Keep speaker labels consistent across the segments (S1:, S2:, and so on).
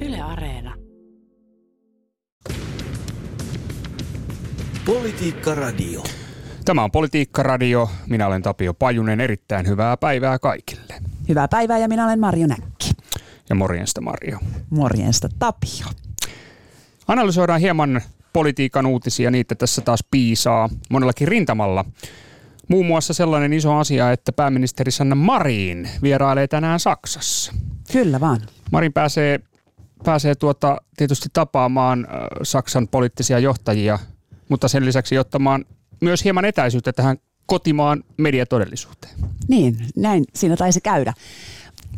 S1: Yle Areena.
S2: Politiikka Radio.
S3: Tämä on Politiikka Radio. Minä olen Tapio Pajunen. Erittäin hyvää päivää kaikille.
S4: Hyvää päivää ja minä olen Marjo Näkki.
S3: Ja morjensta Marjo.
S4: Morjensta Tapio.
S3: Analysoidaan hieman politiikan uutisia, niitä tässä taas piisaa monellakin rintamalla. Muun muassa sellainen iso asia, että pääministeri Sanna Marin vierailee tänään Saksassa.
S4: Kyllä vaan.
S3: Marin pääsee, pääsee tuota, tietysti tapaamaan Saksan poliittisia johtajia, mutta sen lisäksi ottamaan myös hieman etäisyyttä tähän kotimaan mediatodellisuuteen.
S4: Niin, näin siinä taisi käydä.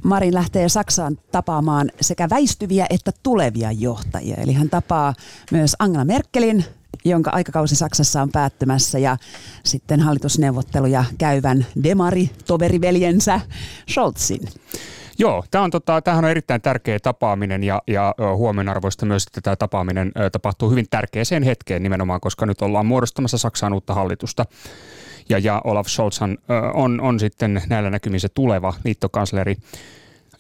S4: Marin lähtee Saksaan tapaamaan sekä väistyviä että tulevia johtajia. Eli hän tapaa myös Angela Merkelin, jonka aikakausi Saksassa on päättymässä, ja sitten hallitusneuvotteluja käyvän demari toveriveljensä Scholzin.
S3: Joo, tämä on, tota, tämähän on erittäin tärkeä tapaaminen ja, ja huomenarvoista myös, että tämä tapaaminen tapahtuu hyvin tärkeäseen hetkeen nimenomaan, koska nyt ollaan muodostamassa Saksaan uutta hallitusta. Ja, ja Olaf Scholz on, on, sitten näillä näkymin se tuleva liittokansleri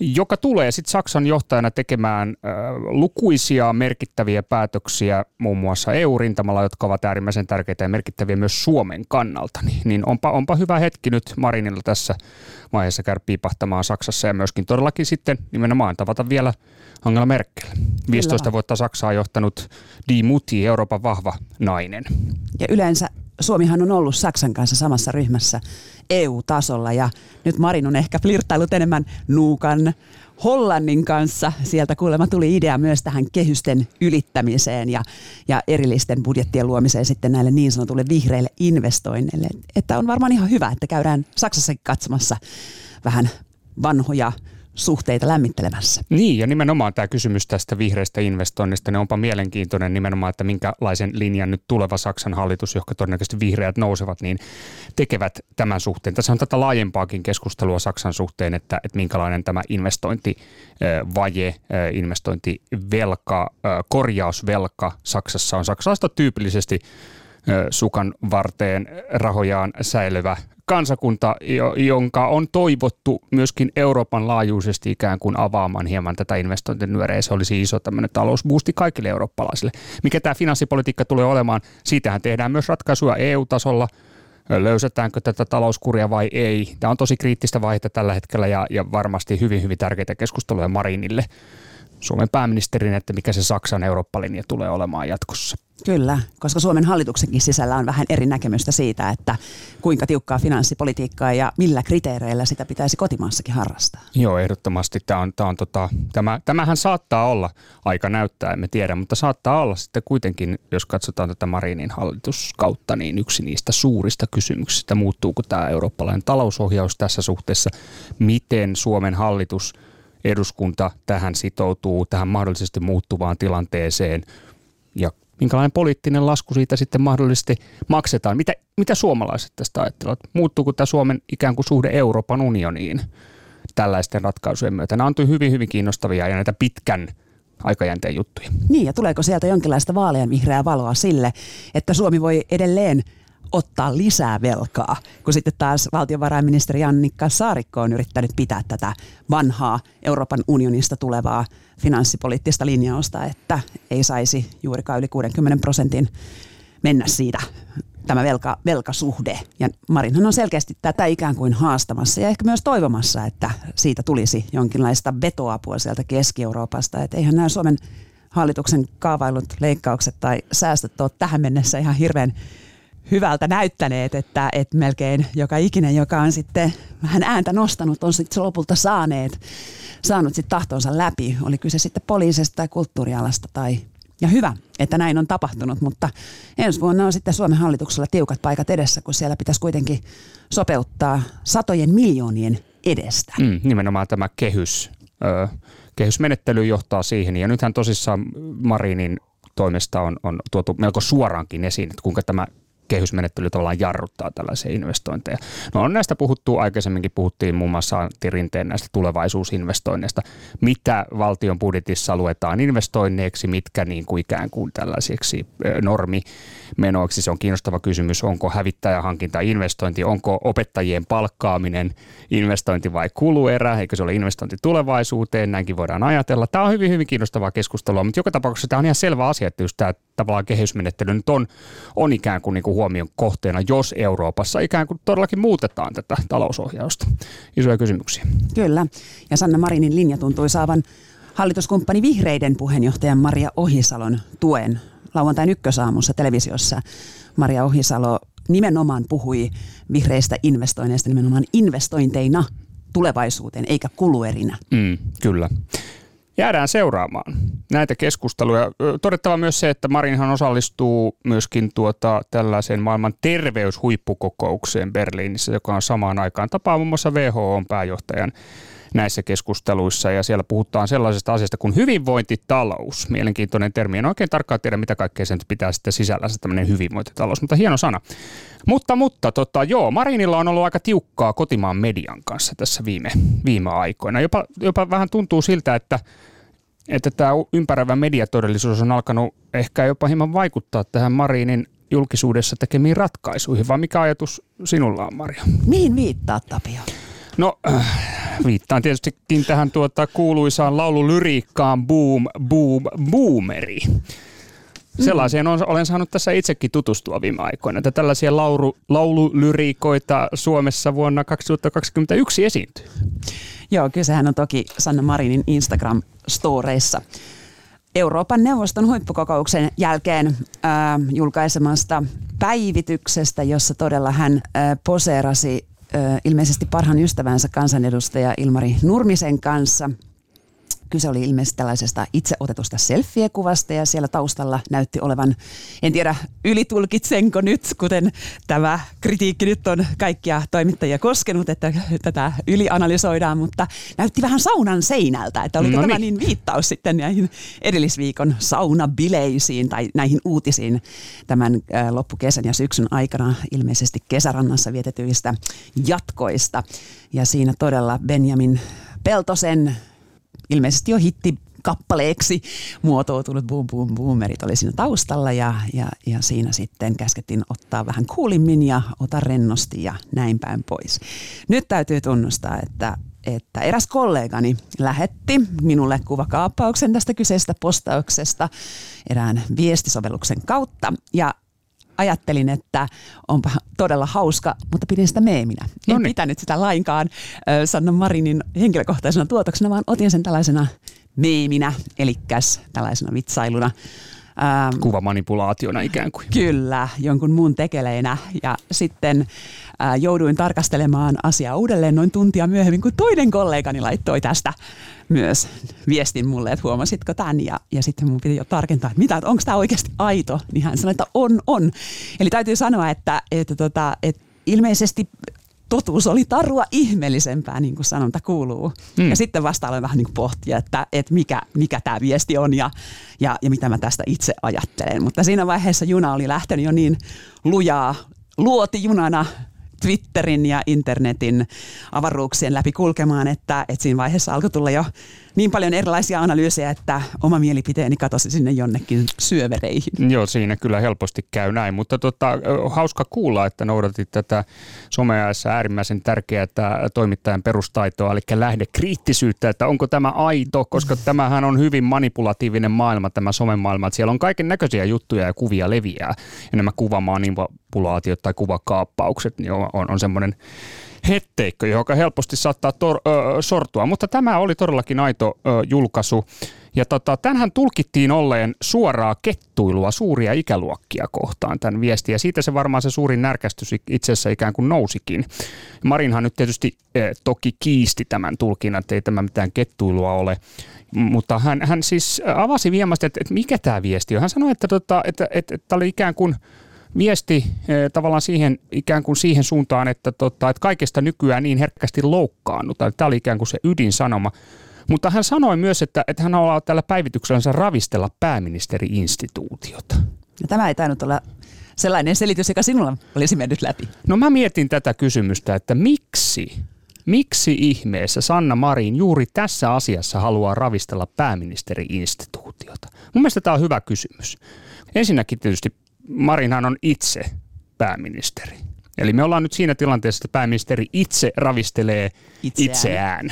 S3: joka tulee sitten Saksan johtajana tekemään äh, lukuisia merkittäviä päätöksiä muun muassa EU-rintamalla, jotka ovat äärimmäisen tärkeitä ja merkittäviä myös Suomen kannalta. Niin, niin onpa, onpa hyvä hetki nyt Marinilla tässä vaiheessa käydä piipahtamaan Saksassa ja myöskin todellakin sitten nimenomaan tavata vielä Angela Merkel. 15 Kyllä. vuotta Saksaa johtanut Die Mutti, Euroopan vahva nainen.
S4: Ja yleensä Suomihan on ollut Saksan kanssa samassa ryhmässä EU-tasolla ja nyt Marin on ehkä flirttailut enemmän Nuukan Hollannin kanssa. Sieltä kuulemma tuli idea myös tähän kehysten ylittämiseen ja, ja erillisten budjettien luomiseen sitten näille niin sanotulle vihreille investoinneille. Että on varmaan ihan hyvä, että käydään Saksassa katsomassa vähän vanhoja suhteita lämmittelemässä.
S3: Niin, ja nimenomaan tämä kysymys tästä vihreistä investoinnista, ne onpa mielenkiintoinen nimenomaan, että minkälaisen linjan nyt tuleva Saksan hallitus, johon todennäköisesti vihreät nousevat, niin tekevät tämän suhteen. Tässä on tätä laajempaakin keskustelua Saksan suhteen, että, että minkälainen tämä investointivaje, investointivelka, korjausvelka Saksassa on. Saksalaista tyypillisesti sukan varteen rahojaan säilyvä kansakunta, jonka on toivottu myöskin Euroopan laajuisesti ikään kuin avaamaan hieman tätä investointinyöreä. Se olisi iso tämmöinen talousboosti kaikille eurooppalaisille. Mikä tämä finanssipolitiikka tulee olemaan, siitähän tehdään myös ratkaisuja EU-tasolla, löysätäänkö tätä talouskuria vai ei. Tämä on tosi kriittistä vaihetta tällä hetkellä ja, ja varmasti hyvin, hyvin tärkeitä keskusteluja Marinille. Suomen pääministerin, että mikä se Saksan Eurooppa-linja tulee olemaan jatkossa.
S4: Kyllä, koska Suomen hallituksenkin sisällä on vähän eri näkemystä siitä, että kuinka tiukkaa finanssipolitiikkaa ja millä kriteereillä sitä pitäisi kotimaassakin harrastaa.
S3: Joo, ehdottomasti. Tämä on, tämä on, tota, tämä, tämähän saattaa olla, aika näyttää, emme tiedä, mutta saattaa olla sitten kuitenkin, jos katsotaan tätä Marinin hallituskautta, niin yksi niistä suurista kysymyksistä, muuttuuko tämä eurooppalainen talousohjaus tässä suhteessa, miten Suomen hallitus – eduskunta tähän sitoutuu, tähän mahdollisesti muuttuvaan tilanteeseen ja minkälainen poliittinen lasku siitä sitten mahdollisesti maksetaan. Mitä, mitä suomalaiset tästä ajattelevat? Muuttuuko tämä Suomen ikään kuin suhde Euroopan unioniin tällaisten ratkaisujen myötä? Nämä on hyvin, hyvin kiinnostavia ja näitä pitkän aikajänteen juttuja.
S4: Niin, ja tuleeko sieltä jonkinlaista vaaleanvihreää valoa sille, että Suomi voi edelleen ottaa lisää velkaa, kun sitten taas valtiovarainministeri Annikka Saarikko on yrittänyt pitää tätä vanhaa Euroopan unionista tulevaa finanssipoliittista linjausta, että ei saisi juurikaan yli 60 prosentin mennä siitä tämä velka, velkasuhde. Ja Marinhan on selkeästi tätä ikään kuin haastamassa ja ehkä myös toivomassa, että siitä tulisi jonkinlaista vetoapua sieltä Keski-Euroopasta. Että eihän nämä Suomen hallituksen kaavailut leikkaukset tai säästöt ole tähän mennessä ihan hirveän hyvältä näyttäneet, että, että melkein joka ikinen, joka on sitten vähän ääntä nostanut, on sitten lopulta saaneet, saanut sitten tahtonsa läpi. Oli kyse sitten poliisista tai kulttuurialasta tai ja hyvä, että näin on tapahtunut, mutta ensi vuonna on sitten Suomen hallituksella tiukat paikat edessä, kun siellä pitäisi kuitenkin sopeuttaa satojen miljoonien edestä.
S3: Mm, nimenomaan tämä kehys, ö, kehysmenettely johtaa siihen. Ja nythän tosissaan Marinin toimesta on, on tuotu melko suoraankin esiin, että kuinka tämä kehysmenettely tavallaan jarruttaa tällaisia investointeja. No on näistä puhuttu aikaisemminkin, puhuttiin muun muassa Antti Rinteen näistä tulevaisuusinvestoinneista, mitä valtion budjetissa luetaan investoinneiksi, mitkä niin kuin ikään kuin tällaisiksi normimenoiksi. Se on kiinnostava kysymys, onko hävittäjähankinta investointi, onko opettajien palkkaaminen investointi vai kuluerä, eikö se ole investointi tulevaisuuteen, näinkin voidaan ajatella. Tämä on hyvin, hyvin kiinnostavaa keskustelua, mutta joka tapauksessa tämä on ihan selvä asia, että just tämä tavallaan kehysmenettely nyt on, on ikään kuin, niin kuin huomion kohteena, jos Euroopassa ikään kuin todellakin muutetaan tätä talousohjausta. Isoja kysymyksiä.
S4: Kyllä, ja Sanna Marinin linja tuntui saavan hallituskumppani Vihreiden puheenjohtajan Maria Ohisalon tuen lauantain ykkösaamussa televisiossa. Maria Ohisalo nimenomaan puhui vihreistä investoinneista nimenomaan investointeina tulevaisuuteen, eikä kuluerinä.
S3: Mm, kyllä. Jäädään seuraamaan näitä keskusteluja. Todettava myös se, että Marinhan osallistuu myöskin tuota tällaiseen maailman terveyshuippukokoukseen Berliinissä, joka on samaan aikaan tapaa muun muassa WHOn pääjohtajan näissä keskusteluissa ja siellä puhutaan sellaisesta asiasta kuin hyvinvointitalous. Mielenkiintoinen termi. En oikein tarkkaan tiedä, mitä kaikkea sen pitää sitten sisällä se tämmöinen hyvinvointitalous, mutta hieno sana. Mutta, mutta tota, joo, Marinilla on ollut aika tiukkaa kotimaan median kanssa tässä viime, viime aikoina. Jopa, jopa vähän tuntuu siltä, että että tämä ympäröivä mediatodellisuus on alkanut ehkä jopa hieman vaikuttaa tähän Marinin julkisuudessa tekemiin ratkaisuihin, vai mikä ajatus sinulla on, Maria?
S4: Mihin viittaa Tapio?
S3: No, äh, viittaan tietystikin tähän tuota kuuluisaan laululyriikkaan Boom, Boom, Boomeri. Sellaiseen on, olen saanut tässä itsekin tutustua viime aikoina, että tällaisia laulu, laululyriikoita Suomessa vuonna 2021 esiintyy.
S4: Joo, kysehän on toki Sanna Marinin Instagram-storeissa. Euroopan neuvoston huippukokouksen jälkeen äh, julkaisemasta päivityksestä, jossa todella hän äh, poseerasi ilmeisesti parhaan ystävänsä kansanedustaja Ilmari Nurmisen kanssa – Kyse oli ilmeisesti tällaisesta itse otetusta selfie-kuvasta ja siellä taustalla näytti olevan, en tiedä ylitulkitsenko nyt, kuten tämä kritiikki nyt on kaikkia toimittajia koskenut, että tätä ylianalysoidaan, mutta näytti vähän saunan seinältä, että oliko no tämä niin. niin viittaus sitten näihin edellisviikon saunabileisiin tai näihin uutisiin tämän loppukesän ja syksyn aikana ilmeisesti kesärannassa vietetyistä jatkoista. Ja siinä todella Benjamin Peltosen ilmeisesti jo hitti kappaleeksi muotoutunut Boom Boom Boomerit oli siinä taustalla ja, ja, ja siinä sitten käskettiin ottaa vähän kuulimmin ja ota rennosti ja näin päin pois. Nyt täytyy tunnustaa, että, että eräs kollegani lähetti minulle kuvakaappauksen tästä kyseisestä postauksesta erään viestisovelluksen kautta ja ajattelin, että onpa todella hauska, mutta pidin sitä meeminä. En Noniin. pitänyt sitä lainkaan Sanna Marinin henkilökohtaisena tuotoksena, vaan otin sen tällaisena meeminä, eli tällaisena vitsailuna.
S3: Ähm, Kuvamanipulaationa ikään kuin.
S4: Kyllä, jonkun muun tekeleinä. Ja sitten äh, jouduin tarkastelemaan asiaa uudelleen noin tuntia myöhemmin, kun toinen kollegani laittoi tästä myös viestin mulle, että huomasitko tämän. Ja, ja sitten mun piti jo tarkentaa, että mitä, onko tämä oikeasti aito. Niin hän sanoi, että on, on. Eli täytyy sanoa, että, että, tota, että ilmeisesti totuus oli tarua ihmeellisempää, niin kuin sanonta kuuluu. Hmm. Ja sitten vasta aloin vähän niin kuin pohtia, että, että mikä, mikä tämä viesti on ja, ja, ja mitä mä tästä itse ajattelen. Mutta siinä vaiheessa juna oli lähtenyt jo niin lujaa luoti junana Twitterin ja internetin avaruuksien läpi kulkemaan, että, että siinä vaiheessa alkoi tulla jo niin paljon erilaisia analyysejä, että oma mielipiteeni katosi sinne jonnekin syövereihin.
S3: Joo, siinä kyllä helposti käy näin, mutta tota, hauska kuulla, että noudatit tätä someajassa äärimmäisen tärkeää toimittajan perustaitoa, eli lähdekriittisyyttä, että onko tämä aito, koska tämähän on hyvin manipulatiivinen maailma, tämä somemaailma, että siellä on kaiken näköisiä juttuja ja kuvia leviää, ja nämä kuvamanipulaatiot tai kuvakaappaukset niin on, on, on semmoinen hetteikkö, joka helposti saattaa tor, ö, sortua. Mutta tämä oli todellakin aito ö, julkaisu. Ja tota, tämähän tulkittiin olleen suoraa kettuilua suuria ikäluokkia kohtaan tämän viesti, ja siitä se varmaan se suurin närkästys itse asiassa ikään kuin nousikin. Marinhan nyt tietysti eh, toki kiisti tämän tulkinnan, että ei tämä mitään kettuilua ole, mutta hän, hän siis avasi viemasti, että, että mikä tämä viesti on. Hän sanoi, että, tota, että, että, että oli ikään kuin – viesti eh, tavallaan siihen, ikään kuin siihen suuntaan, että, tota, että kaikesta nykyään niin herkästi loukkaannutaan. Tämä oli ikään kuin se ydinsanoma. Mutta hän sanoi myös, että, että hän haluaa tällä päivityksellä ravistella pääministeriinstituutiota.
S4: Ja tämä ei tainnut olla sellainen selitys, joka sinulla olisi mennyt läpi?
S3: No mä mietin tätä kysymystä, että miksi Miksi ihmeessä Sanna Marin juuri tässä asiassa haluaa ravistella pääministeri-instituutiota? Mun mielestä tämä on hyvä kysymys. Ensinnäkin tietysti Marinhan on itse pääministeri. Eli me ollaan nyt siinä tilanteessa, että pääministeri itse ravistelee itseään. itseään.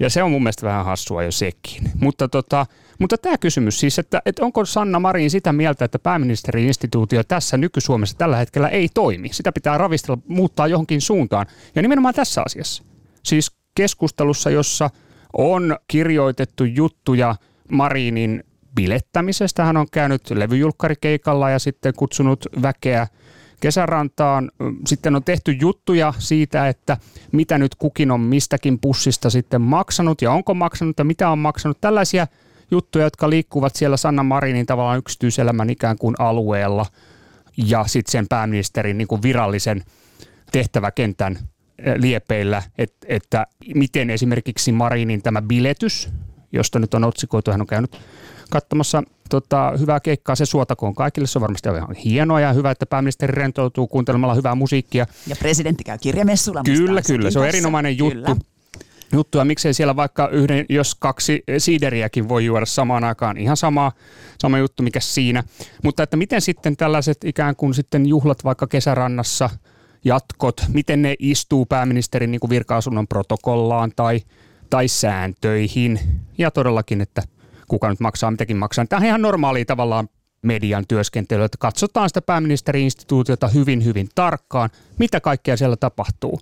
S3: Ja se on mun mielestä vähän hassua jo sekin. Mutta, tota, mutta tämä kysymys siis, että, että onko Sanna Marin sitä mieltä, että pääministeri-instituutio tässä nyky-Suomessa tällä hetkellä ei toimi? Sitä pitää ravistella, muuttaa johonkin suuntaan. Ja nimenomaan tässä asiassa. Siis keskustelussa, jossa on kirjoitettu juttuja Marinin bilettämisestä. Hän on käynyt levyjulkkarikeikalla ja sitten kutsunut väkeä kesärantaan. Sitten on tehty juttuja siitä, että mitä nyt kukin on mistäkin pussista sitten maksanut ja onko maksanut ja mitä on maksanut. Tällaisia juttuja, jotka liikkuvat siellä Sanna Marinin tavallaan yksityiselämän ikään kuin alueella ja sitten sen pääministerin niin kuin virallisen tehtäväkentän liepeillä, että, että miten esimerkiksi Marinin tämä biletys, josta nyt on otsikoitu, hän on käynyt katsomassa tota, hyvää keikkaa, se suotakoon kaikille. Se on varmasti ihan hienoa ja hyvä, että pääministeri rentoutuu kuuntelemalla hyvää musiikkia.
S4: Ja presidentti käy kirjamessulla.
S3: Kyllä, kyllä. Se on erinomainen juttu. Kyllä juttua. Miksei siellä vaikka yhden, jos kaksi siideriäkin voi juoda samaan aikaan, ihan sama, sama juttu, mikä siinä. Mutta että miten sitten tällaiset ikään kuin sitten juhlat vaikka kesärannassa, jatkot, miten ne istuu pääministerin niin virka-asunnon protokollaan tai, tai sääntöihin. Ja todellakin, että kuka nyt maksaa, mitäkin maksaa. Tämä on ihan normaalia tavallaan median työskentelyä, että katsotaan sitä pääministeri-instituutiota hyvin, hyvin tarkkaan, mitä kaikkea siellä tapahtuu.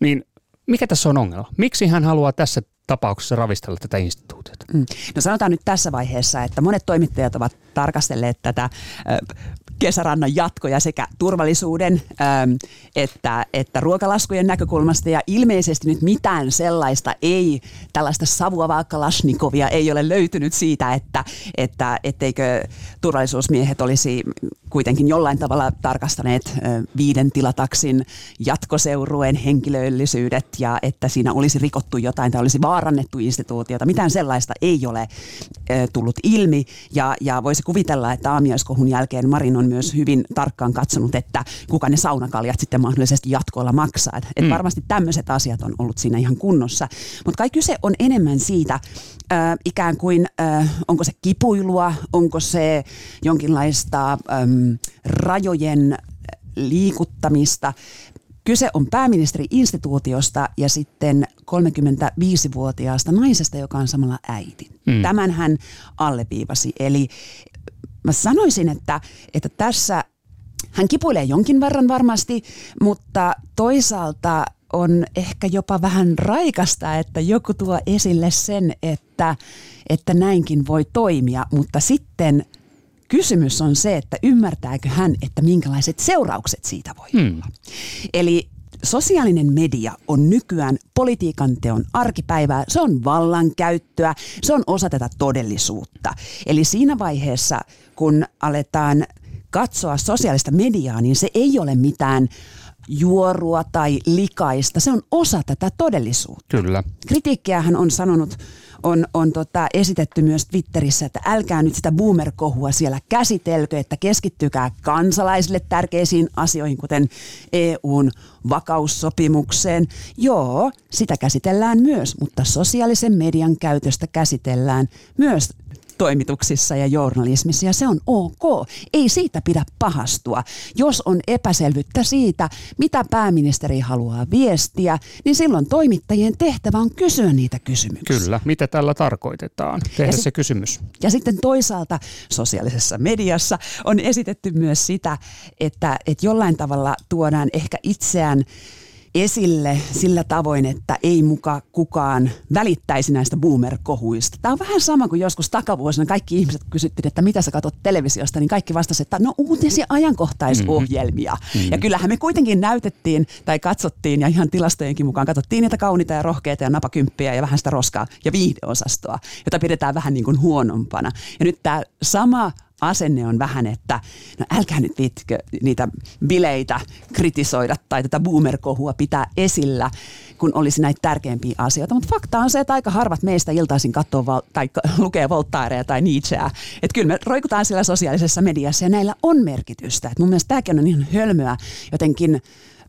S3: Niin mikä tässä on ongelma? Miksi hän haluaa tässä tapauksessa ravistella tätä instituutiota? Mm.
S4: No sanotaan nyt tässä vaiheessa, että monet toimittajat ovat tarkastelleet tätä kesärannan jatkoja sekä turvallisuuden että, että ruokalaskujen näkökulmasta. Ja ilmeisesti nyt mitään sellaista ei, tällaista savuavaa kalasnikovia ei ole löytynyt siitä, että, että etteikö turvallisuusmiehet olisi kuitenkin jollain tavalla tarkastaneet viiden tilataksin jatkoseurueen henkilöllisyydet ja että siinä olisi rikottu jotain tai olisi vaarannettu instituutiota. Mitään sellaista ei ole tullut ilmi ja, ja voisi kuvitella, että aamiaiskohun jälkeen Marin on myös hyvin tarkkaan katsonut, että kuka ne saunakaljat sitten mahdollisesti jatkoilla maksaa. Et, et mm. Varmasti tämmöiset asiat on ollut siinä ihan kunnossa. Mutta kai kyse on enemmän siitä, äh, ikään kuin äh, onko se kipuilua, onko se jonkinlaista ähm, rajojen liikuttamista. Kyse on pääministeri-instituutiosta ja sitten 35-vuotiaasta naisesta, joka on samalla äiti. Mm. Tämän hän alleviivasi. Eli mä sanoisin, että, että tässä hän kipuilee jonkin verran varmasti, mutta toisaalta on ehkä jopa vähän raikasta, että joku tuo esille sen, että, että näinkin voi toimia, mutta sitten kysymys on se, että ymmärtääkö hän, että minkälaiset seuraukset siitä voi hmm. olla. Eli sosiaalinen media on nykyään politiikan teon arkipäivää, se on vallankäyttöä, se on osa tätä todellisuutta. Eli siinä vaiheessa, kun aletaan katsoa sosiaalista mediaa, niin se ei ole mitään juorua tai likaista. Se on osa tätä todellisuutta.
S3: Kyllä.
S4: Kritiikkiähän on sanonut on, on tota, esitetty myös Twitterissä, että älkää nyt sitä boomer-kohua siellä käsitelkö, että keskittykää kansalaisille tärkeisiin asioihin, kuten EUn vakaussopimukseen. Joo, sitä käsitellään myös, mutta sosiaalisen median käytöstä käsitellään myös toimituksissa ja journalismissa ja se on ok. Ei siitä pidä pahastua. Jos on epäselvyyttä siitä, mitä pääministeri haluaa viestiä, niin silloin toimittajien tehtävä on kysyä niitä kysymyksiä.
S3: Kyllä, mitä tällä tarkoitetaan? Tehdä se kysymys.
S4: Ja sitten toisaalta sosiaalisessa mediassa on esitetty myös sitä, että, että jollain tavalla tuodaan ehkä itseään esille sillä tavoin, että ei muka kukaan välittäisi näistä boomer-kohuista. Tämä on vähän sama kuin joskus takavuosina kaikki ihmiset kysyttiin, että mitä sä katsot televisiosta, niin kaikki vastasivat, että no uutisia ajankohtaisohjelmia. Mm-hmm. Ja kyllähän me kuitenkin näytettiin tai katsottiin ja ihan tilastojenkin mukaan katsottiin niitä kauniita ja rohkeita ja napakymppiä ja vähän sitä roskaa ja viihdeosastoa, jota pidetään vähän niin kuin huonompana. Ja nyt tämä sama asenne on vähän, että no älkää nyt viitkö niitä bileitä kritisoida tai tätä boomer-kohua pitää esillä, kun olisi näitä tärkeimpiä asioita. Mutta fakta on se, että aika harvat meistä iltaisin katsoo val- tai lukee Voltairea tai Nietzscheä. Että kyllä me roikutaan siellä sosiaalisessa mediassa ja näillä on merkitystä. Et mun mielestä tämäkin on ihan hölmöä jotenkin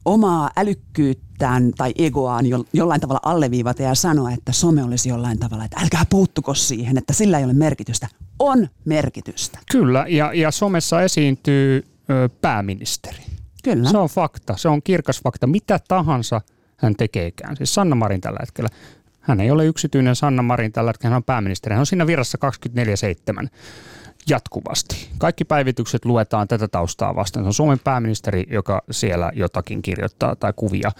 S4: omaa älykkyyttään tai egoaan jo, jollain tavalla alleviivata ja sanoa, että some olisi jollain tavalla, että älkää puuttuko siihen, että sillä ei ole merkitystä. On merkitystä.
S3: Kyllä, ja, ja somessa esiintyy ö, pääministeri.
S4: Kyllä.
S3: Se on fakta, se on kirkas fakta. Mitä tahansa hän tekeekään. Siis Sanna Marin tällä hetkellä. Hän ei ole yksityinen Sanna Marin tällä hetkellä, hän on pääministeri. Hän on siinä virassa 24-7 jatkuvasti. Kaikki päivitykset luetaan tätä taustaa vastaan. Se on Suomen pääministeri, joka siellä jotakin kirjoittaa tai kuvia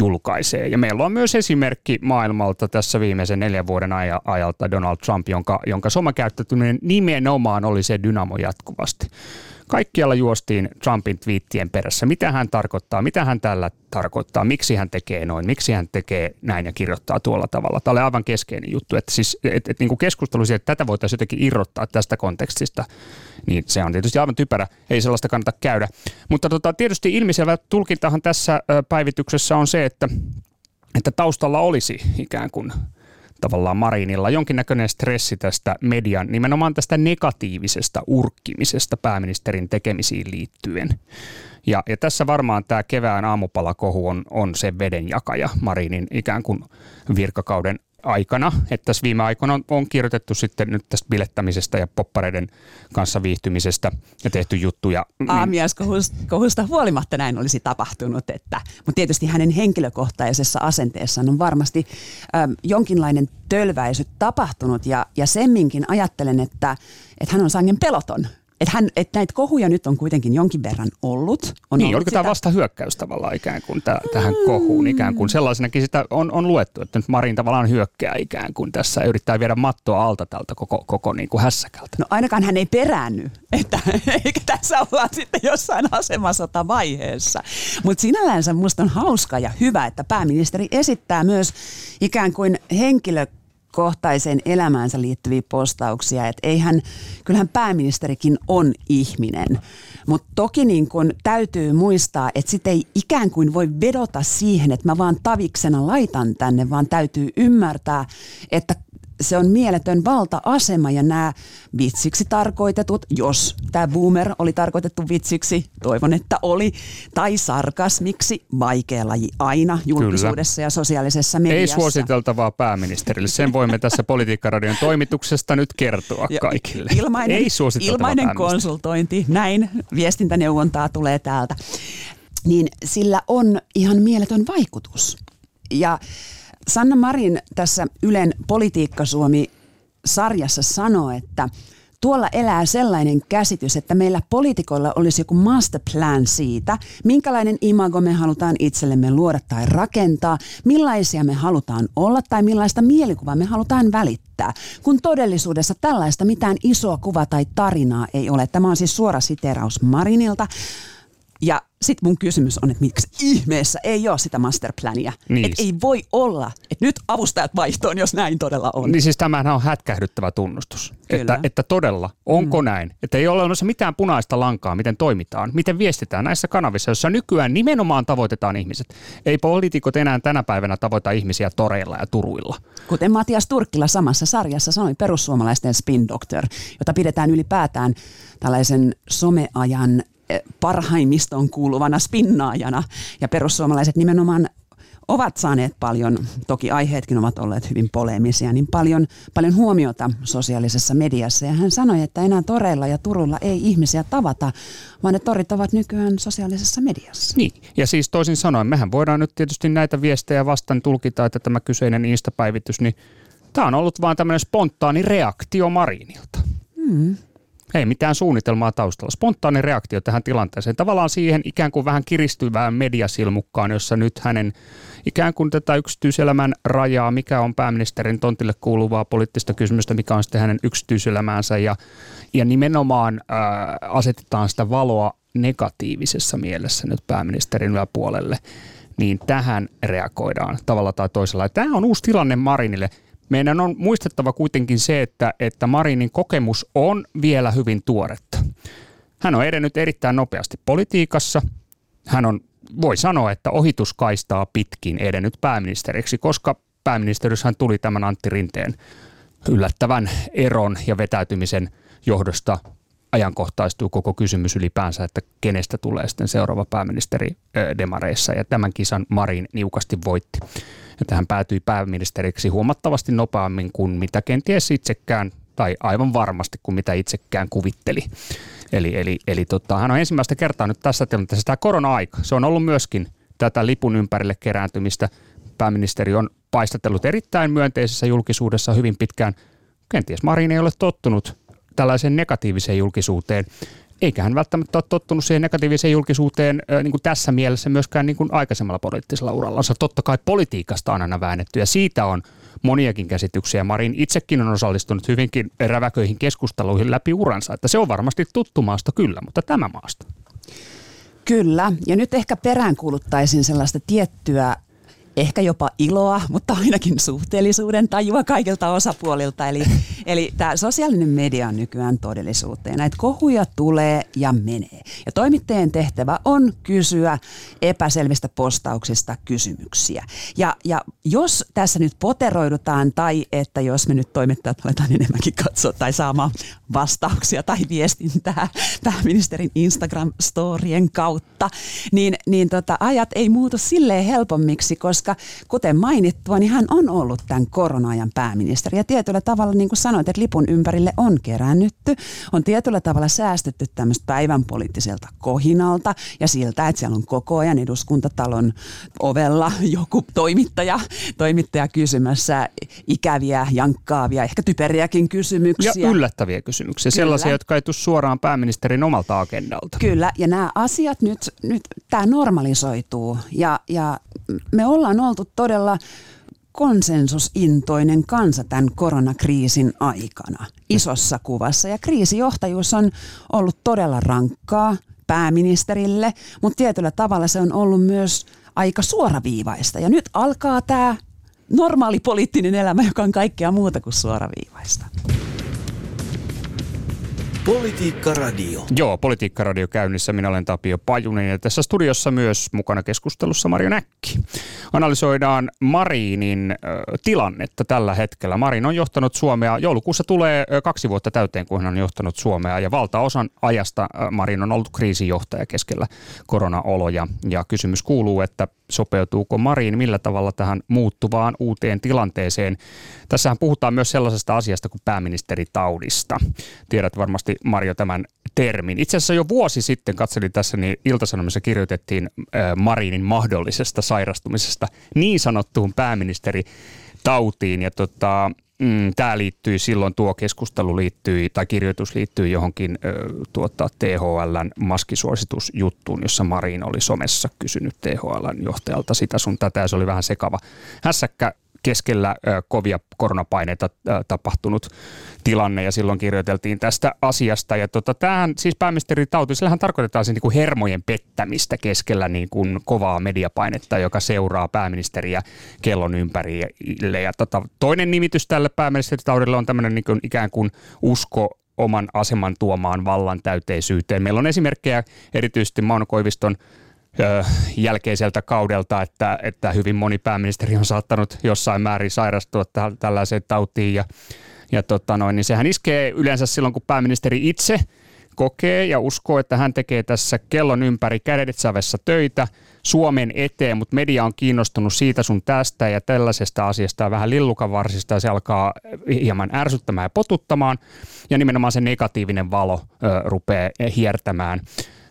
S3: julkaisee. Ja meillä on myös esimerkki maailmalta tässä viimeisen neljän vuoden ajalta Donald Trump, jonka, jonka somakäyttäytyminen nimenomaan oli se dynamo jatkuvasti. Kaikkialla juostiin Trumpin twiittien perässä. Mitä hän tarkoittaa, mitä hän tällä tarkoittaa, miksi hän tekee noin, miksi hän tekee näin ja kirjoittaa tuolla tavalla. Tämä oli aivan keskeinen juttu, että, siis, että, että niin keskustelu siitä, että tätä voitaisiin jotenkin irrottaa tästä kontekstista, niin se on tietysti aivan typerä, ei sellaista kannata käydä. Mutta tota, tietysti ilmiselvä tulkintahan tässä päivityksessä on se, että, että taustalla olisi ikään kuin tavallaan Marinilla jonkinnäköinen stressi tästä median, nimenomaan tästä negatiivisesta urkkimisesta pääministerin tekemisiin liittyen. Ja, ja tässä varmaan tämä kevään aamupalakohu on, on se vedenjakaja Marinin ikään kuin virkakauden aikana. Että tässä viime aikoina on, on kirjoitettu sitten nyt tästä bilettämisestä ja poppareiden kanssa viihtymisestä ja tehty juttuja.
S4: Aamiaiskohusta huolimatta näin olisi tapahtunut, että, mutta tietysti hänen henkilökohtaisessa asenteessaan on varmasti äm, jonkinlainen tölväisy tapahtunut ja, ja semminkin ajattelen, että, että hän on sangen peloton että, hän, että näitä kohuja nyt on kuitenkin jonkin verran ollut.
S3: On niin, ollut oliko sitä... tämä vasta hyökkäys tavallaan ikään kuin täh, tähän mm. kohuun ikään kuin sellaisenakin sitä on, on luettu, että nyt Marin tavallaan hyökkää ikään kuin tässä ja yrittää viedä mattoa alta tältä koko, koko niin kuin hässäkältä.
S4: No ainakaan hän ei peräänny, että eikä tässä ollaan sitten jossain asemasota vaiheessa. Mutta sinällänsä minusta on hauska ja hyvä, että pääministeri esittää myös ikään kuin henkilö kohtaiseen elämäänsä liittyviä postauksia. Että eihän, kyllähän pääministerikin on ihminen. Mutta toki niin kun täytyy muistaa, että sitten ei ikään kuin voi vedota siihen, että mä vaan taviksena laitan tänne, vaan täytyy ymmärtää, että se on mieletön valta-asema ja nämä vitsiksi tarkoitetut, jos tämä boomer oli tarkoitettu vitsiksi, toivon, että oli, tai sarkasmiksi, vaikea laji aina julkisuudessa Kyllä. ja sosiaalisessa mediassa.
S3: Ei suositeltavaa pääministerille, sen voimme tässä Politiikkaradion toimituksesta nyt kertoa kaikille.
S4: Ilmainen, Ei ilmainen konsultointi, näin viestintäneuvontaa tulee täältä. Niin sillä on ihan mieletön vaikutus. Ja Sanna Marin tässä Ylen Politiikka Suomi sarjassa sanoo, että tuolla elää sellainen käsitys, että meillä poliitikoilla olisi joku masterplan siitä, minkälainen imago me halutaan itsellemme luoda tai rakentaa, millaisia me halutaan olla tai millaista mielikuvaa me halutaan välittää, kun todellisuudessa tällaista mitään isoa kuva tai tarinaa ei ole. Tämä on siis suora siteraus Marinilta. Ja sitten mun kysymys on, että miksi ihmeessä ei ole sitä masterplania. Niin. Että ei voi olla, että nyt avustajat vaihtoon, jos näin todella on.
S3: Niin siis tämähän on hätkähdyttävä tunnustus. Että, että todella, onko mm. näin? Että ei ole olemassa mitään punaista lankaa, miten toimitaan, miten viestitään näissä kanavissa, joissa nykyään nimenomaan tavoitetaan ihmiset. Ei poliitikot enää tänä päivänä tavoita ihmisiä toreilla ja turuilla.
S4: Kuten Matias Turkkila samassa sarjassa sanoi perussuomalaisten spin doctor, jota pidetään ylipäätään tällaisen someajan Parhaimmistoon kuuluvana spinnaajana. Ja perussuomalaiset nimenomaan ovat saaneet paljon, toki aiheetkin ovat olleet hyvin poleemisia, niin paljon, paljon huomiota sosiaalisessa mediassa. Ja hän sanoi, että enää toreilla ja Turulla ei ihmisiä tavata, vaan ne torit ovat nykyään sosiaalisessa mediassa.
S3: Niin, ja siis toisin sanoen, mehän voidaan nyt tietysti näitä viestejä vastaan tulkita, että tämä kyseinen instapäivitys, niin tämä on ollut vaan tämmöinen spontaani reaktio Marinilta. Hmm. Ei mitään suunnitelmaa taustalla. Spontaani reaktio tähän tilanteeseen. Tavallaan siihen ikään kuin vähän kiristyvään mediasilmukkaan, jossa nyt hänen ikään kuin tätä yksityiselämän rajaa, mikä on pääministerin tontille kuuluvaa poliittista kysymystä, mikä on sitten hänen yksityiselämäänsä ja, ja nimenomaan ää, asetetaan sitä valoa negatiivisessa mielessä nyt pääministerin yläpuolelle, niin tähän reagoidaan tavalla tai toisella. Tämä on uusi tilanne Marinille – meidän on muistettava kuitenkin se, että, että Marinin kokemus on vielä hyvin tuoretta. Hän on edennyt erittäin nopeasti politiikassa hän on, voi sanoa, että ohituskaistaa pitkin edennyt pääministeriksi, koska pääministeriössähän tuli tämän Antti Rinteen yllättävän eron ja vetäytymisen johdosta ajankohtaistuu koko kysymys ylipäänsä, että kenestä tulee sitten seuraava pääministeri demareissa. Ja tämän kisan Marin niukasti voitti. Ja tähän päätyi pääministeriksi huomattavasti nopeammin kuin mitä kenties itsekään, tai aivan varmasti kuin mitä itsekään kuvitteli. Eli, eli, eli tota, hän on ensimmäistä kertaa nyt tässä tilanteessa tämä korona-aika. Se on ollut myöskin tätä lipun ympärille kerääntymistä. Pääministeri on paistatellut erittäin myönteisessä julkisuudessa hyvin pitkään. Kenties Marin ei ole tottunut tällaiseen negatiiviseen julkisuuteen. Eikä hän välttämättä ole tottunut siihen negatiiviseen julkisuuteen niin kuin tässä mielessä myöskään niin kuin aikaisemmalla poliittisella urallansa. Totta kai politiikasta on aina väännetty ja siitä on moniakin käsityksiä. Marin itsekin on osallistunut hyvinkin räväköihin keskusteluihin läpi uransa, että se on varmasti tuttu maasta kyllä, mutta tämä maasta.
S4: Kyllä, ja nyt ehkä peräänkuuluttaisin sellaista tiettyä ehkä jopa iloa, mutta ainakin suhteellisuuden tajua kaikilta osapuolilta. Eli, eli tämä sosiaalinen media on nykyään todellisuuteen. Näitä kohuja tulee ja menee. Ja toimittajien tehtävä on kysyä epäselvistä postauksista kysymyksiä. Ja, ja jos tässä nyt poteroidutaan tai että jos me nyt toimittajat aletaan enemmänkin katsoa tai saamaan vastauksia tai viestintää pääministerin Instagram-storien kautta, niin, niin tota, ajat ei muutu silleen helpommiksi, koska koska kuten mainittua, niin hän on ollut tämän korona-ajan pääministeri. Ja tietyllä tavalla, niin kuin sanoit, että lipun ympärille on kerännytty, on tietyllä tavalla säästetty tämmöistä päivän poliittiselta kohinalta ja siltä, että siellä on koko ajan eduskuntatalon ovella joku toimittaja, toimittaja kysymässä ikäviä, jankkaavia, ehkä typeriäkin kysymyksiä.
S3: Ja yllättäviä kysymyksiä, Kyllä. sellaisia, jotka ei tule suoraan pääministerin omalta agendalta.
S4: Kyllä, ja nämä asiat nyt, nyt tämä normalisoituu ja, ja me ollaan oltu todella konsensusintoinen kansa tämän koronakriisin aikana isossa kuvassa. Ja kriisijohtajuus on ollut todella rankkaa pääministerille, mutta tietyllä tavalla se on ollut myös aika suoraviivaista. Ja nyt alkaa tämä normaali poliittinen elämä, joka on kaikkea muuta kuin suoraviivaista.
S3: Politiikka Radio. Joo, Politiikka Radio käynnissä. Minä olen Tapio Pajunen ja tässä studiossa myös mukana keskustelussa Marjo Näkki. Analysoidaan Marinin tilannetta tällä hetkellä. Marin on johtanut Suomea, joulukuussa tulee kaksi vuotta täyteen, kun hän on johtanut Suomea ja valtaosan ajasta Marin on ollut kriisijohtaja keskellä koronaoloja. Ja kysymys kuuluu, että sopeutuuko Marin millä tavalla tähän muuttuvaan uuteen tilanteeseen. Tässähän puhutaan myös sellaisesta asiasta kuin pääministeritaudista. Tiedät varmasti Marjo tämän termin. Itse asiassa jo vuosi sitten, katselin tässä, niin Iltasanomissa kirjoitettiin Marinin mahdollisesta sairastumisesta niin sanottuun pääministeritautiin. Ja tota, Mm, tämä liittyy silloin, tuo keskustelu liittyy tai kirjoitus liittyy johonkin tuota, THLn maskisuositusjuttuun, jossa Marin oli somessa kysynyt THLn johtajalta sitä sun tätä ja se oli vähän sekava hässäkkä keskellä kovia koronapaineita tapahtunut tilanne ja silloin kirjoiteltiin tästä asiasta. Ja tota, tämähän siis pääministeri tauti, sillähän tarkoitetaan siis niin kuin hermojen pettämistä keskellä niin kuin kovaa mediapainetta, joka seuraa pääministeriä kellon ympärille. Ja tota, toinen nimitys tälle pääministeritaudelle on tämmöinen niin kuin ikään kuin usko oman aseman tuomaan vallan täyteisyyteen. Meillä on esimerkkejä erityisesti Mauno Koiviston jälkeiseltä kaudelta, että, että hyvin moni pääministeri on saattanut jossain määrin sairastua tällaiseen tautiin ja, ja tota noin, niin sehän iskee yleensä silloin, kun pääministeri itse kokee ja uskoo, että hän tekee tässä kellon ympäri kädet savessa töitä Suomen eteen, mutta media on kiinnostunut siitä sun tästä ja tällaisesta asiasta vähän lillukavarsista ja se alkaa hieman ärsyttämään ja potuttamaan ja nimenomaan se negatiivinen valo ö, rupeaa hiertämään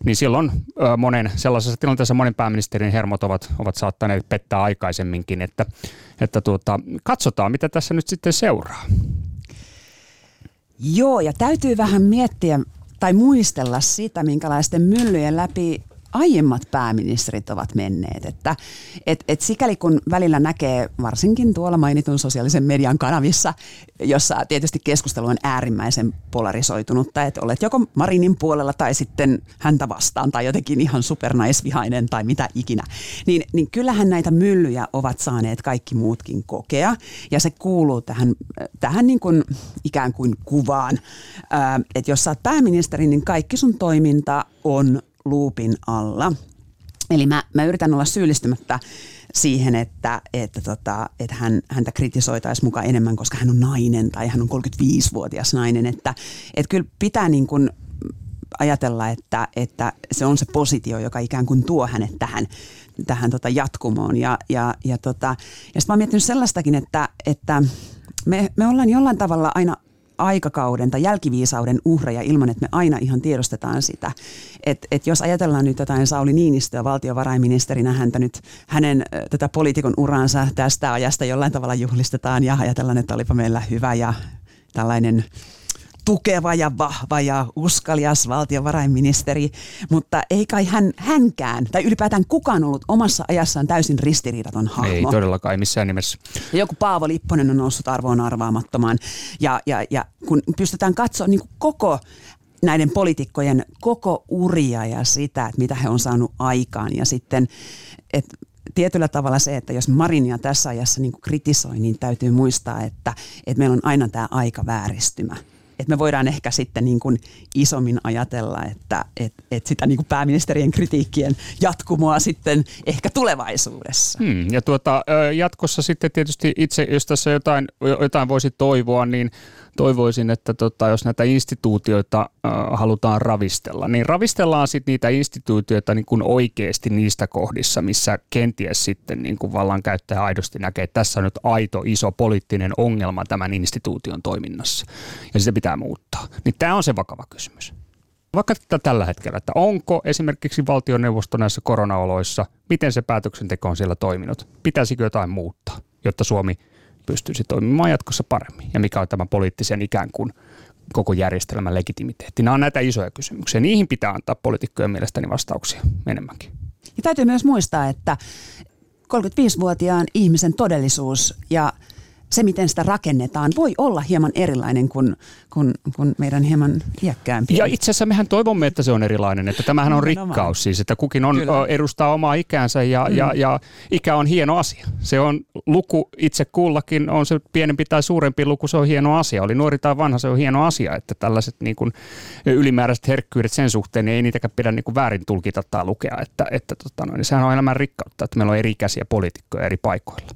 S3: niin silloin monen sellaisessa tilanteessa monen pääministerin hermot ovat, ovat saattaneet pettää aikaisemminkin, että, että tuota, katsotaan mitä tässä nyt sitten seuraa.
S4: Joo, ja täytyy vähän miettiä tai muistella sitä, minkälaisten myllyjen läpi aiemmat pääministerit ovat menneet. Että, et, et sikäli kun välillä näkee, varsinkin tuolla mainitun sosiaalisen median kanavissa, jossa tietysti keskustelu on äärimmäisen polarisoitunutta, että olet joko Marinin puolella tai sitten häntä vastaan tai jotenkin ihan supernaisvihainen tai mitä ikinä, niin, niin kyllähän näitä myllyjä ovat saaneet kaikki muutkin kokea ja se kuuluu tähän, tähän niin kuin ikään kuin kuvaan, että jos sä oot pääministeri, niin kaikki sun toiminta on luupin alla. Eli mä, mä yritän olla syyllistymättä siihen, että, että, tota, että hän, häntä kritisoitaisiin mukaan enemmän, koska hän on nainen tai hän on 35-vuotias nainen. Että, että kyllä pitää niin kuin ajatella, että, että se on se positio, joka ikään kuin tuo hänet tähän, tähän tota jatkumoon. Ja, ja, ja, tota, ja sitten mä oon miettinyt sellaistakin, että, että me, me ollaan jollain tavalla aina aikakauden tai jälkiviisauden uhreja ilman, että me aina ihan tiedostetaan sitä. Et, et jos ajatellaan nyt jotain Sauli Niinistöä valtiovarainministerinä, häntä nyt, hänen tätä poliitikon uransa tästä ajasta jollain tavalla juhlistetaan ja ajatellaan, että olipa meillä hyvä ja tällainen tukeva ja vahva ja uskalias valtiovarainministeri, mutta ei kai hän, hänkään, tai ylipäätään kukaan ollut omassa ajassaan täysin ristiriidaton hahmo.
S3: Ei todellakaan, ei missään nimessä.
S4: Ja joku Paavo Lipponen on noussut arvoon arvaamattomaan, ja, ja, ja kun pystytään katsoa niin koko näiden poliitikkojen koko uria ja sitä, että mitä he on saanut aikaan, ja sitten, että tietyllä tavalla se, että jos Marinia tässä ajassa niin kritisoi, niin täytyy muistaa, että, että meillä on aina tämä aika vääristymä että me voidaan ehkä sitten niin kuin isommin ajatella, että et, et sitä niin kuin pääministerien kritiikkien jatkumoa sitten ehkä tulevaisuudessa.
S3: Hmm, ja tuota, jatkossa sitten tietysti itse, jos tässä jotain, jotain voisi toivoa, niin toivoisin, että tota, jos näitä instituutioita äh, halutaan ravistella, niin ravistellaan sitten niitä instituutioita niin kuin oikeasti niistä kohdissa, missä kenties sitten niin kuin vallankäyttäjä aidosti näkee, että tässä on nyt aito iso poliittinen ongelma tämän instituution toiminnassa ja sitä pitää muuttaa. Niin tämä on se vakava kysymys. Vaikka tällä hetkellä, että onko esimerkiksi valtioneuvosto näissä koronaoloissa, miten se päätöksenteko on siellä toiminut, pitäisikö jotain muuttaa, jotta Suomi – pystyisi toimimaan jatkossa paremmin ja mikä on tämä poliittisen ikään kuin koko järjestelmän legitimiteetti. Nämä on näitä isoja kysymyksiä. Niihin pitää antaa poliitikkojen mielestäni vastauksia enemmänkin.
S4: Ja täytyy myös muistaa, että 35-vuotiaan ihmisen todellisuus ja se, miten sitä rakennetaan, voi olla hieman erilainen kuin, kuin, kuin meidän hieman iäkkäämpi.
S3: Ja itse asiassa mehän toivomme, että se on erilainen, että tämähän on rikkaus siis, että kukin on, Kyllä. edustaa omaa ikäänsä ja, mm. ja, ja ikä on hieno asia. Se on luku itse kullakin, on se pienempi tai suurempi luku, se on hieno asia. Oli nuori tai vanha, se on hieno asia, että tällaiset niin kuin ylimääräiset herkkyydet sen suhteen, niin ei niitäkään pidä niin kuin väärin tulkita tai lukea, että, että tota noin, niin sehän on elämän rikkautta, että meillä on eri ikäisiä poliitikkoja eri paikoilla.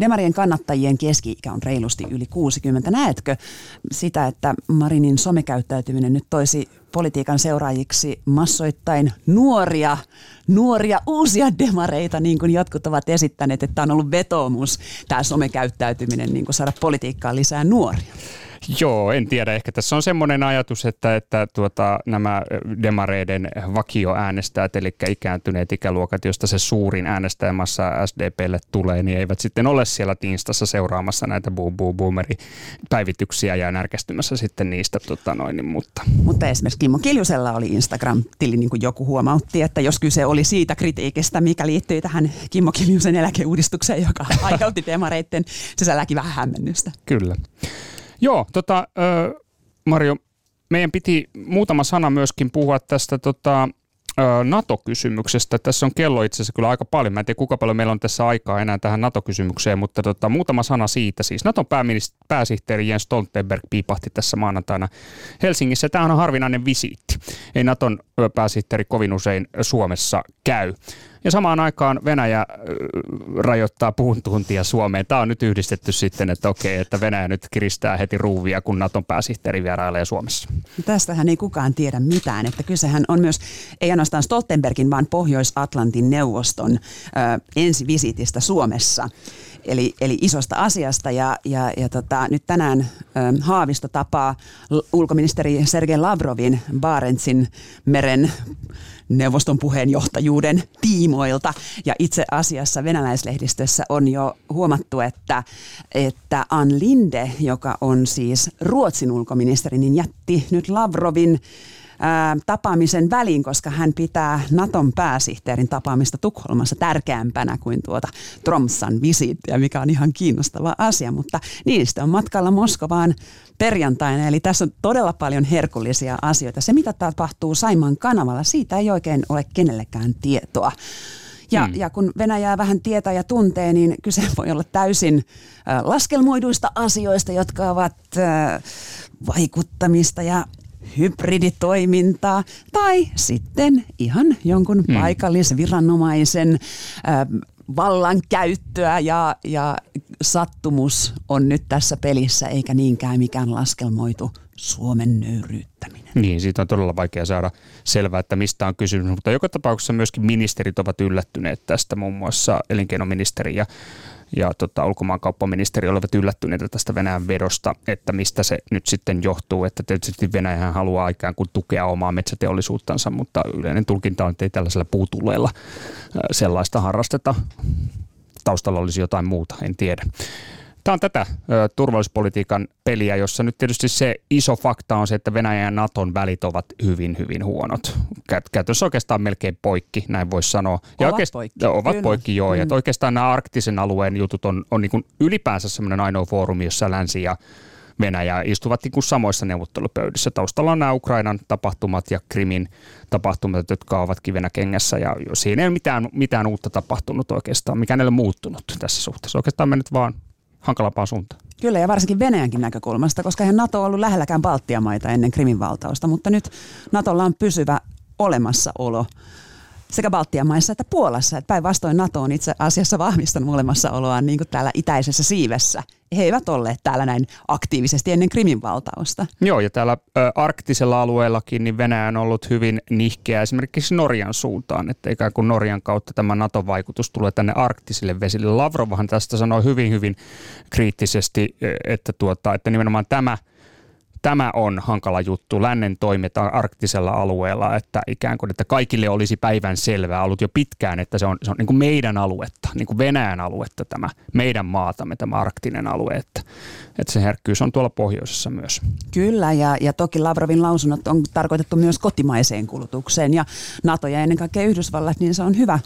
S4: Demarien kannattajien keski ikä on reilusti yli 60. Näetkö sitä, että Marinin somekäyttäytyminen nyt toisi politiikan seuraajiksi massoittain nuoria, nuoria uusia demareita, niin kuin jotkut ovat esittäneet, että on ollut vetoomus tämä somekäyttäytyminen, niin kuin saada politiikkaan lisää nuoria?
S3: Joo, en tiedä. Ehkä tässä on semmoinen ajatus, että, että tuota, nämä demareiden vakioäänestäjät, eli ikääntyneet ikäluokat, josta se suurin äänestäjämassa SDPlle tulee, niin eivät sitten ole siellä Tiinstassa seuraamassa näitä boom boom boomeri päivityksiä ja närkästymässä sitten niistä. Tota noin, niin, mutta.
S4: mutta esimerkiksi Kimmo Kiljusella oli Instagram-tili, niin kuin joku huomautti, että jos kyse oli siitä kritiikistä, mikä liittyy tähän Kimmo Kiljusen eläkeuudistukseen, joka aiheutti demareiden sisälläkin vähän hämmennystä.
S3: Kyllä. Joo, tota, äh, Mario, meidän piti muutama sana myöskin puhua tästä tota, NATO-kysymyksestä. Tässä on kello itse asiassa kyllä aika paljon. Mä en tiedä, kuinka paljon meillä on tässä aikaa enää tähän NATO-kysymykseen, mutta tota, muutama sana siitä. Siis Naton pääsihteeri Jens Stoltenberg piipahti tässä maanantaina Helsingissä. Tämä on harvinainen visiitti. Ei Naton pääsihteeri kovin usein Suomessa käy. Ja samaan aikaan Venäjä rajoittaa puun tuntia Suomeen. Tämä on nyt yhdistetty sitten, että okei, että Venäjä nyt kiristää heti ruuvia, kun Naton pääsihteeri vierailee Suomessa.
S4: Tästähän ei kukaan tiedä mitään. Että kysehän on myös, ei ainoastaan Stoltenbergin, vaan Pohjois-Atlantin neuvoston ö, ensivisiitistä Suomessa eli, eli isosta asiasta. Ja, ja, ja tota, nyt tänään ö, Haavisto tapaa ulkoministeri Sergei Lavrovin Barentsin meren neuvoston puheenjohtajuuden tiimoilta. Ja itse asiassa venäläislehdistössä on jo huomattu, että, että Ann Linde, joka on siis Ruotsin ulkoministeri, niin jätti nyt Lavrovin ää, tapaamisen väliin, koska hän pitää Naton pääsihteerin tapaamista Tukholmassa tärkeämpänä kuin tuota Tromsan visiittiä, mikä on ihan kiinnostava asia. Mutta niistä on matkalla Moskovaan perjantaina, eli tässä on todella paljon herkullisia asioita. Se, mitä tapahtuu Saimaan kanavalla, siitä ei oikein ole kenellekään tietoa. Ja, hmm. ja kun Venäjää vähän tietää ja tuntee, niin kyse voi olla täysin laskelmoiduista asioista, jotka ovat vaikuttamista ja hybriditoimintaa tai sitten ihan jonkun hmm. paikallisviranomaisen äh, vallankäyttöä ja, ja sattumus on nyt tässä pelissä, eikä niinkään mikään laskelmoitu Suomen nöyryyttäminen.
S3: Niin, siitä on todella vaikea saada selvää, että mistä on kysymys, mutta joka tapauksessa myöskin ministerit ovat yllättyneet tästä, muun muassa elinkeinoministeri ja ja tota, ulkomaankauppaministeri olivat yllättyneitä tästä Venäjän vedosta, että mistä se nyt sitten johtuu, että tietysti Venäjä haluaa ikään kuin tukea omaa metsäteollisuuttansa, mutta yleinen tulkinta on, että ei tällaisella puutulleella sellaista harrasteta. Taustalla olisi jotain muuta, en tiedä. Tämä on tätä ö, turvallisuuspolitiikan peliä, jossa nyt tietysti se iso fakta on se, että Venäjän ja Naton välit ovat hyvin, hyvin huonot. Käytössä oikeastaan melkein poikki, näin voisi sanoa.
S4: Ja ovat poikki.
S3: Ovat Kyllä. poikki, joo. Mm. Ja oikeastaan nämä arktisen alueen jutut on, on niin kuin ylipäänsä semmoinen ainoa foorumi, jossa länsi ja Venäjä istuvat niin kuin samoissa neuvottelupöydissä. Taustalla on nämä Ukrainan tapahtumat ja Krimin tapahtumat, jotka ovat kivenä kengässä ja siinä ei ole mitään, mitään uutta tapahtunut oikeastaan, mikä ei ole muuttunut tässä suhteessa. Oikeastaan mennyt vaan hankalampaan suuntaan.
S4: Kyllä, ja varsinkin Venäjänkin näkökulmasta, koska eihän NATO ollut lähelläkään Baltian maita ennen Krimin valtausta, mutta nyt NATOlla on pysyvä olemassaolo sekä Baltian maissa että Puolassa. Että päinvastoin NATO on itse asiassa vahvistanut olemassaoloaan niin täällä itäisessä siivessä. He eivät olleet täällä näin aktiivisesti ennen Krimin valtausta.
S3: Joo, ja täällä ä, arktisella alueellakin niin Venäjä on ollut hyvin nihkeä esimerkiksi Norjan suuntaan, että ikään kuin Norjan kautta tämä NATO-vaikutus tulee tänne arktisille vesille. Lavrovahan tästä sanoi hyvin, hyvin kriittisesti, että, tuota, että nimenomaan tämä – tämä on hankala juttu, lännen toimet arktisella alueella, että ikään kuin, että kaikille olisi päivän selvää ollut jo pitkään, että se on, se on niin kuin meidän aluetta, niin kuin Venäjän aluetta tämä, meidän maatamme tämä arktinen alue, että, että se herkkyys on tuolla pohjoisessa myös.
S4: Kyllä, ja, ja toki Lavrovin lausunnot on tarkoitettu myös kotimaiseen kulutukseen, ja NATO ja ennen kaikkea Yhdysvallat, niin se on hyvä,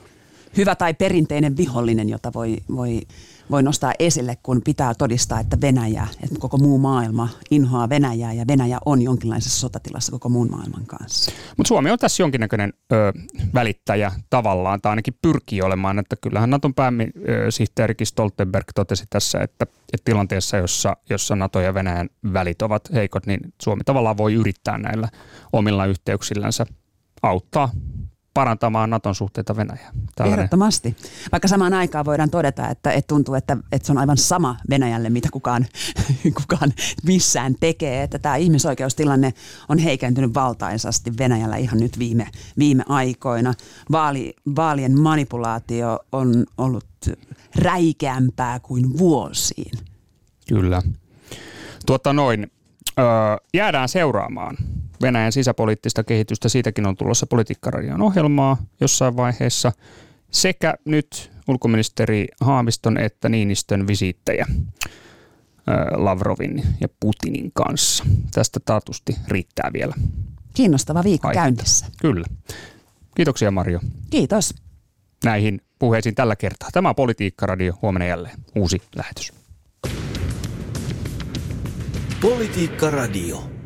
S4: hyvä tai perinteinen vihollinen, jota voi, voi voi nostaa esille, kun pitää todistaa, että Venäjä, että koko muu maailma inhoaa Venäjää ja Venäjä on jonkinlaisessa sotatilassa koko muun maailman kanssa.
S3: Mutta Suomi on tässä jonkinnäköinen ö, välittäjä tavallaan, tai ainakin pyrkii olemaan, että kyllähän Naton pääsihteerikin Stoltenberg totesi tässä, että, että tilanteessa, jossa, jossa Nato ja Venäjän välit ovat heikot, niin Suomi tavallaan voi yrittää näillä omilla yhteyksillänsä auttaa parantamaan Naton suhteita Venäjään.
S4: Tällainen. Ehdottomasti. Vaikka samaan aikaan voidaan todeta, että, että tuntuu, että, että se on aivan sama Venäjälle, mitä kukaan, kukaan missään tekee. Että tämä ihmisoikeustilanne on heikentynyt valtaisasti Venäjällä ihan nyt viime, viime aikoina. Vaali, vaalien manipulaatio on ollut räikeämpää kuin vuosiin.
S3: Kyllä. Tuota noin, öö, jäädään seuraamaan Venäjän sisäpoliittista kehitystä. Siitäkin on tulossa politiikkaradion ohjelmaa jossain vaiheessa. Sekä nyt ulkoministeri Haaviston että Niinistön visiittejä Lavrovin ja Putinin kanssa. Tästä taatusti riittää vielä.
S4: Kiinnostava viikko aihetta. käynnissä.
S3: Kyllä. Kiitoksia Marjo.
S4: Kiitos.
S3: Näihin puheisiin tällä kertaa. Tämä on Politiikka-radio. Huomenna jälleen uusi lähetys. Politiikka-radio.